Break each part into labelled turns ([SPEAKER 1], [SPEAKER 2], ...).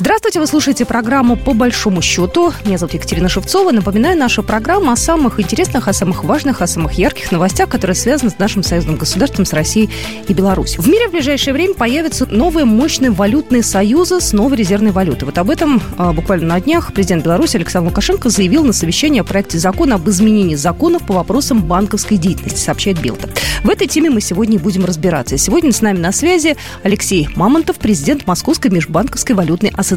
[SPEAKER 1] Здравствуйте, вы слушаете программу «По большому счету». Меня зовут Екатерина Шевцова. Напоминаю, наша программа о самых интересных, о самых важных, о самых ярких новостях, которые связаны с нашим союзным государством, с Россией и Беларусью. В мире в ближайшее время появятся новые мощные валютные союзы с новой резервной валютой. Вот об этом а, буквально на днях президент Беларуси Александр Лукашенко заявил на совещании о проекте закона об изменении законов по вопросам банковской деятельности, сообщает Билта. В этой теме мы сегодня будем разбираться. Сегодня с нами на связи Алексей Мамонтов, президент Московской межбанковской валютной ассоциации.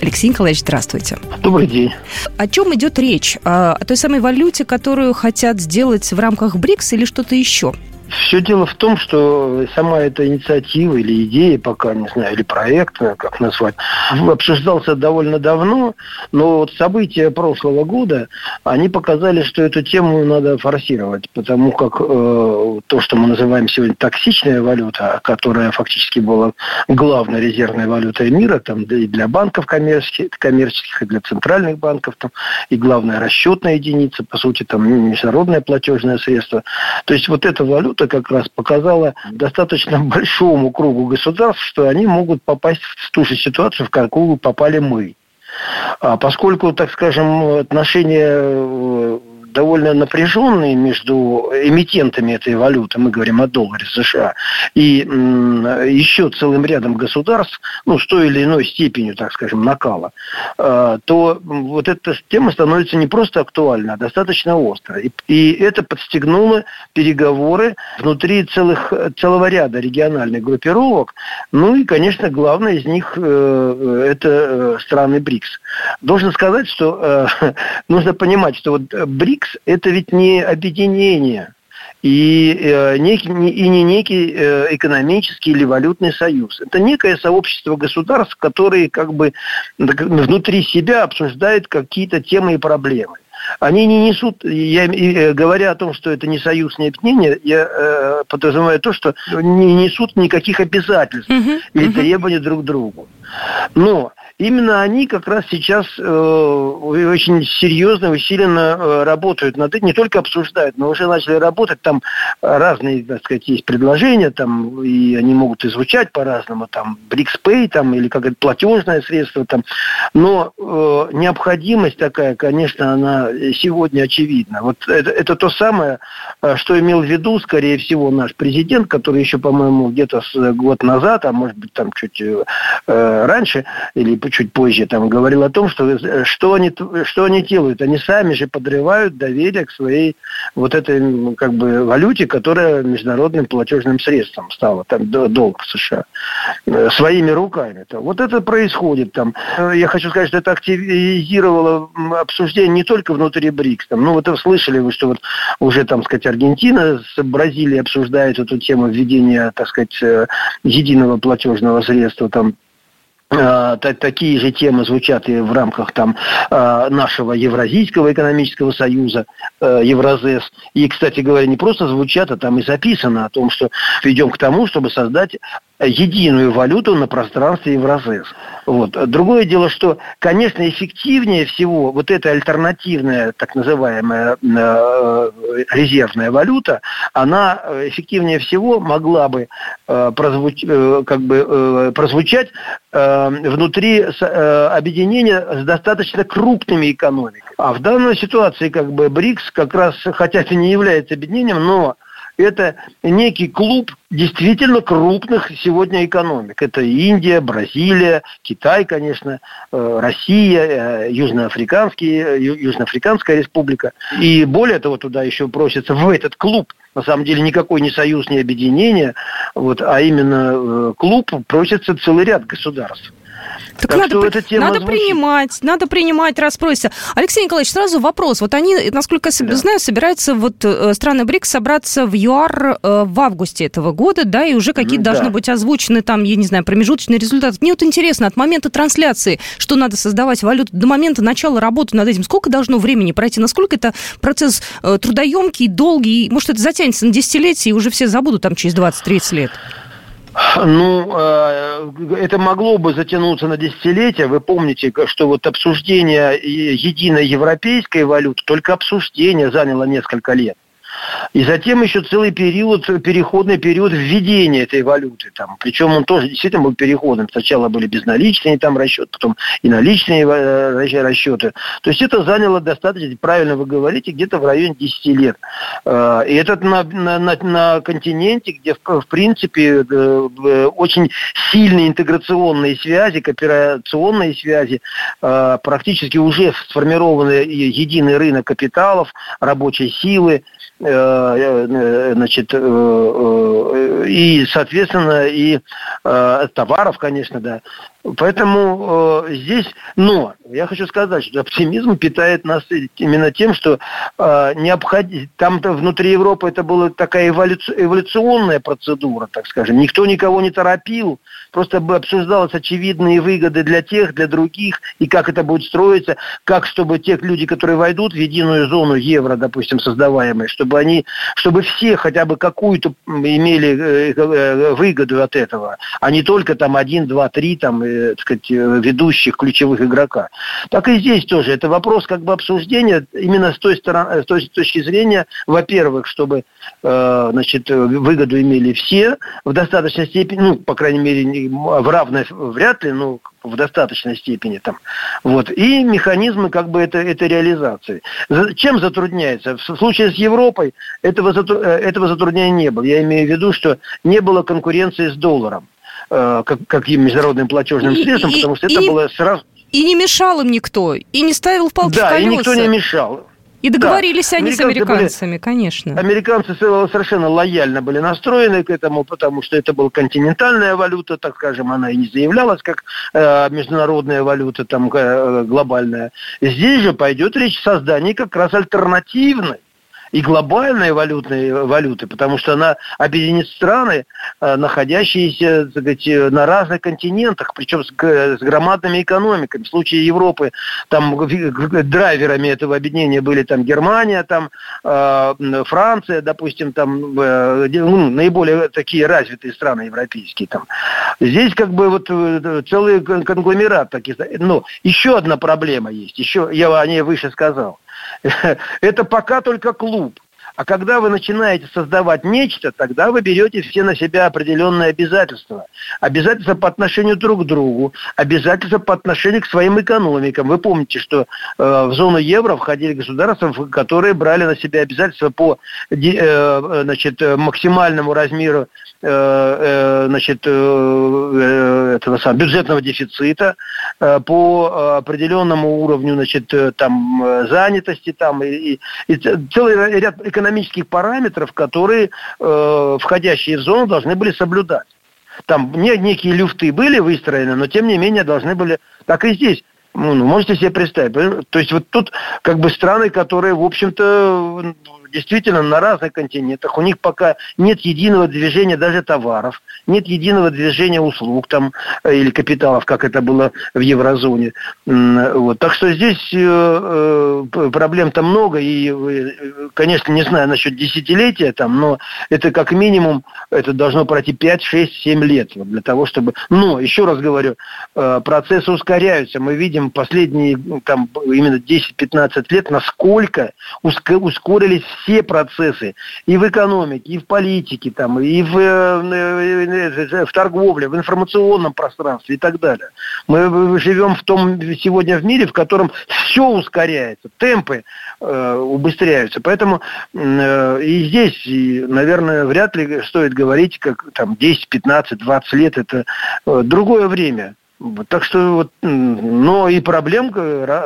[SPEAKER 1] Алексей Николаевич, здравствуйте.
[SPEAKER 2] Добрый день.
[SPEAKER 1] О чем идет речь? О той самой валюте, которую хотят сделать в рамках БРИКС или что-то еще?
[SPEAKER 2] Все дело в том, что сама эта инициатива или идея, пока не знаю, или проект, э, как назвать, обсуждался довольно давно, но вот события прошлого года, они показали, что эту тему надо форсировать, потому как э, то, что мы называем сегодня токсичная валюта, которая фактически была главной резервной валютой мира, там, и для банков коммерческих, коммерческих и для центральных банков, там, и главная расчетная единица, по сути, там, международное платежное средство. То есть вот эта валюта это как раз показало достаточно большому кругу государств, что они могут попасть в ту же ситуацию, в какую попали мы. А поскольку, так скажем, отношения э, довольно напряженные между эмитентами этой валюты, мы говорим о долларе США, и еще целым рядом государств, ну, с той или иной степенью, так скажем, накала, э, то вот эта тема становится не просто актуальна, а достаточно острой. И, и это подстегнуло переговоры внутри целых, целого ряда региональных группировок. Ну и, конечно, главное из них э, это э, страны БРИКС. Должен сказать, что нужно понимать, что вот БРИКС БРИКС – это ведь не объединение и, э, и не некий э, экономический или валютный союз. Это некое сообщество государств, которые как бы внутри себя обсуждают какие-то темы и проблемы. Они не несут, я, э, говоря о том, что это не союз, не объединение, я э, подразумеваю то, что не несут никаких обязательств uh-huh, или uh-huh. требований друг к другу. Но именно они как раз сейчас э, очень серьезно, усиленно э, работают над этим, не только обсуждают, но уже начали работать, там разные, так сказать, есть предложения, там, и они могут и звучать по-разному, там, BRICS там, или как это платежное средство, там, но э, необходимость такая, конечно, она сегодня очевидна. Вот это, это то самое, э, что имел в виду, скорее всего, наш президент, который еще, по-моему, где-то год назад, а может быть, там чуть э, раньше, или чуть позже там говорил о том, что, э, что, они, что они делают. Они сами же подрывают доверие к своей вот этой как бы валюте, которая международным платежным средством стала, там долг США, э, своими руками. -то. Вот это происходит там. Э, я хочу сказать, что это активизировало обсуждение не только внутри БРИКС. Там, ну, вот вы слышали вы, что вот уже, там, сказать, Аргентина с Бразилией обсуждает эту тему введения, так сказать, единого платежного средства, там, Э, такие же темы звучат и в рамках там э, нашего Евразийского экономического союза, э, Евразес. И, кстати говоря, не просто звучат, а там и записано о том, что ведем к тому, чтобы создать единую валюту на пространстве Евразес. Вот. Другое дело, что, конечно, эффективнее всего вот эта альтернативная, так называемая э, резервная валюта, она эффективнее всего могла бы э, прозвуч, э, как бы, э, прозвучать э, внутри э, объединения с достаточно крупными экономиками. А в данной ситуации как бы БРИКС как раз, хотя это не является объединением, но это некий клуб действительно крупных сегодня экономик. Это Индия, Бразилия, Китай, конечно, э, Россия, э, Южноафриканские, э, Южноафриканская республика. И более того, туда еще просится в этот клуб на самом деле никакой не союз, не объединение, вот, а именно клуб просится целый ряд государств.
[SPEAKER 1] Так, так надо, что эта тема надо принимать, надо принимать, распроситься. Алексей Николаевич, сразу вопрос. Вот они, насколько я да. знаю, собираются, вот э, страны БРИКС собраться в ЮАР э, в августе этого года, да, и уже какие-то да. должны быть озвучены там, я не знаю, промежуточные результаты. Мне вот интересно, от момента трансляции, что надо создавать валюту, до момента начала работы над этим, сколько должно времени пройти, насколько это процесс э, трудоемкий, долгий, может, это затянется на десятилетие, и уже все забудут там через 20-30 лет?
[SPEAKER 2] Ну, э, это могло бы затянуться на десятилетия. Вы помните, что вот обсуждение единой европейской валюты, только обсуждение заняло несколько лет. И затем еще целый период, переходный период введения этой валюты. Там. Причем он тоже действительно был переходным. Сначала были безналичные там расчеты, потом и наличные э, расчеты. То есть это заняло достаточно, правильно вы говорите, где-то в районе 10 лет. Э, и это на, на, на, континенте, где в, в принципе э, очень сильные интеграционные связи, кооперационные связи, практически уже сформированы единый рынок капиталов, рабочей силы, значит, и, соответственно, и товаров, конечно, да. Поэтому э, здесь, но я хочу сказать, что оптимизм питает нас именно тем, что э, необходимо, там-то внутри Европы это была такая эволюци, эволюционная процедура, так скажем. Никто никого не торопил, просто обсуждалось очевидные выгоды для тех, для других, и как это будет строиться, как чтобы те люди, которые войдут в единую зону евро, допустим, создаваемой, чтобы они, чтобы все хотя бы какую-то имели э, э, выгоду от этого, а не только там один, два, три там Э, так сказать, э, ведущих ключевых игрока. Так и здесь тоже. Это вопрос как бы обсуждения именно с той, стороны, с той точки зрения, во-первых, чтобы э, значит, выгоду имели все в достаточной степени, ну, по крайней мере, в равной вряд ли, но в достаточной степени там. Вот. И механизмы как бы это, этой реализации. Чем затрудняется? В случае с Европой этого, этого затруднения не было. Я имею в виду, что не было конкуренции с долларом. Э, как, каким международным платежным средством, и, потому что и, это было сразу...
[SPEAKER 1] И не мешал им никто, и не ставил палки
[SPEAKER 2] да,
[SPEAKER 1] в колеса.
[SPEAKER 2] и никто не мешал.
[SPEAKER 1] И договорились да. они Американцы с американцами, были, конечно.
[SPEAKER 2] Американцы совершенно лояльно были настроены к этому, потому что это была континентальная валюта, так скажем, она и не заявлялась как э, международная валюта там э, глобальная. Здесь же пойдет речь о создании как раз альтернативной и глобальной валютной валюты, потому что она объединит страны, э, находящиеся так сказать, на разных континентах, причем с, громадными экономиками. В случае Европы там драйверами этого объединения были там Германия, там э, Франция, допустим, там э, ну, наиболее такие развитые страны европейские. Там. Здесь как бы вот целый конгломерат таких. Но еще одна проблема есть, еще я о ней выше сказал – это пока только клуб. А когда вы начинаете создавать нечто, тогда вы берете все на себя определенные обязательства. Обязательства по отношению друг к другу, обязательства по отношению к своим экономикам. Вы помните, что э, в зону евро входили государства, которые брали на себя обязательства по э, значит, максимальному размеру э, э, значит, э, этого самого бюджетного дефицита, э, по определенному уровню значит, там, занятости там, и, и целый ряд экономических экономических параметров, которые э, входящие в зону должны были соблюдать. Там не, некие люфты были выстроены, но тем не менее должны были... Так и здесь. Ну, ну можете себе представить. То есть вот тут как бы страны, которые, в общем-то, действительно на разных континентах. У них пока нет единого движения даже товаров, нет единого движения услуг там э, или капиталов, как это было в еврозоне. Вот. Так что здесь э, э, проблем там много, и, конечно, не знаю насчет десятилетия там, но это как минимум, это должно пройти 5, 6, 7 лет вот, для того, чтобы... Но, еще раз говорю, процессы ускоряются. Мы видим последние ну, там именно 10-15 лет, насколько ускорились все процессы и в экономике, и в политике, там, и в, э, э, в торговле, в информационном пространстве и так далее. Мы живем в том сегодня в мире, в котором все ускоряется, темпы э, убыстряются. Поэтому э, и здесь, и, наверное, вряд ли стоит говорить, как там 10, 15, 20 лет это э, другое время. Так что вот, но и проблем,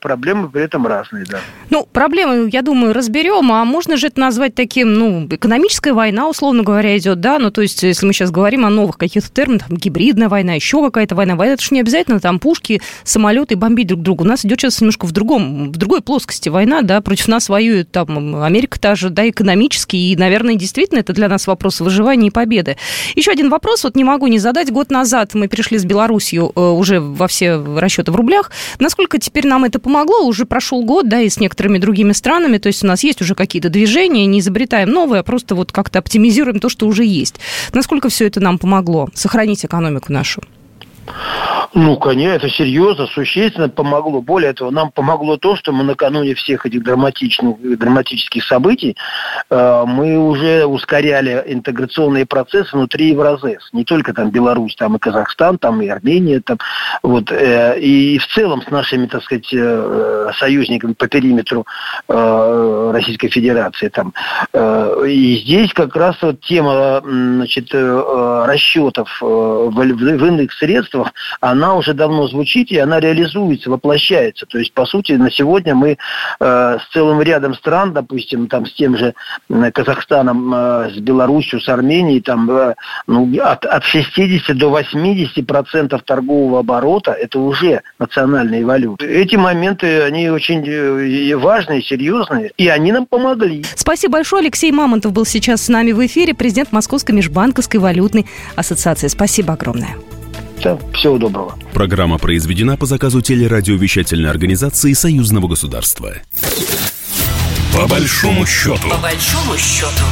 [SPEAKER 2] проблемы при этом разные, да.
[SPEAKER 1] Ну, проблемы, я думаю, разберем, а можно же это назвать таким, ну, экономическая война, условно говоря, идет, да, ну, то есть, если мы сейчас говорим о новых каких-то терминах, там, гибридная война, еще какая-то война, война, это же не обязательно там пушки, самолеты бомбить друг друга. У нас идет сейчас немножко в другом, в другой плоскости война, да, против нас воюет там Америка та же, да, экономически, и, наверное, действительно это для нас вопрос выживания и победы. Еще один вопрос, вот не могу не задать. Год назад мы перешли с Белоруссию э, уже во все расчеты в рублях. Насколько теперь нам это помогло? Уже прошел год, да, и с некоторыми другими странами, то есть у нас есть уже какие-то движения, не изобретаем новые, а просто вот как-то оптимизируем то, что уже есть. Насколько все это нам помогло сохранить экономику нашу?
[SPEAKER 2] Ну, конечно, это серьезно, существенно помогло. Более того, нам помогло то, что мы накануне всех этих драматичных, драматических событий э, мы уже ускоряли интеграционные процессы внутри Евразес. Не только там Беларусь, там и Казахстан, там и Армения, там вот э, и в целом с нашими, так сказать, э, союзниками по периметру э, Российской Федерации там. Э, и здесь как раз вот тема, значит, э, расчетов э, в, в, в иных средствах, она она уже давно звучит, и она реализуется, воплощается. То есть, по сути, на сегодня мы э, с целым рядом стран, допустим, там с тем же Казахстаном, э, с Беларусью, с Арменией, там э, ну, от, от 60 до 80 процентов торгового оборота это уже национальные валюты. Эти моменты, они очень э, важные, серьезные, и они нам помогли.
[SPEAKER 1] Спасибо большое. Алексей Мамонтов был сейчас с нами в эфире, президент Московской межбанковской валютной ассоциации. Спасибо огромное.
[SPEAKER 2] Все, всего доброго.
[SPEAKER 3] Программа произведена по заказу телерадиовещательной организации Союзного государства. По большому счету.
[SPEAKER 4] По большому счету.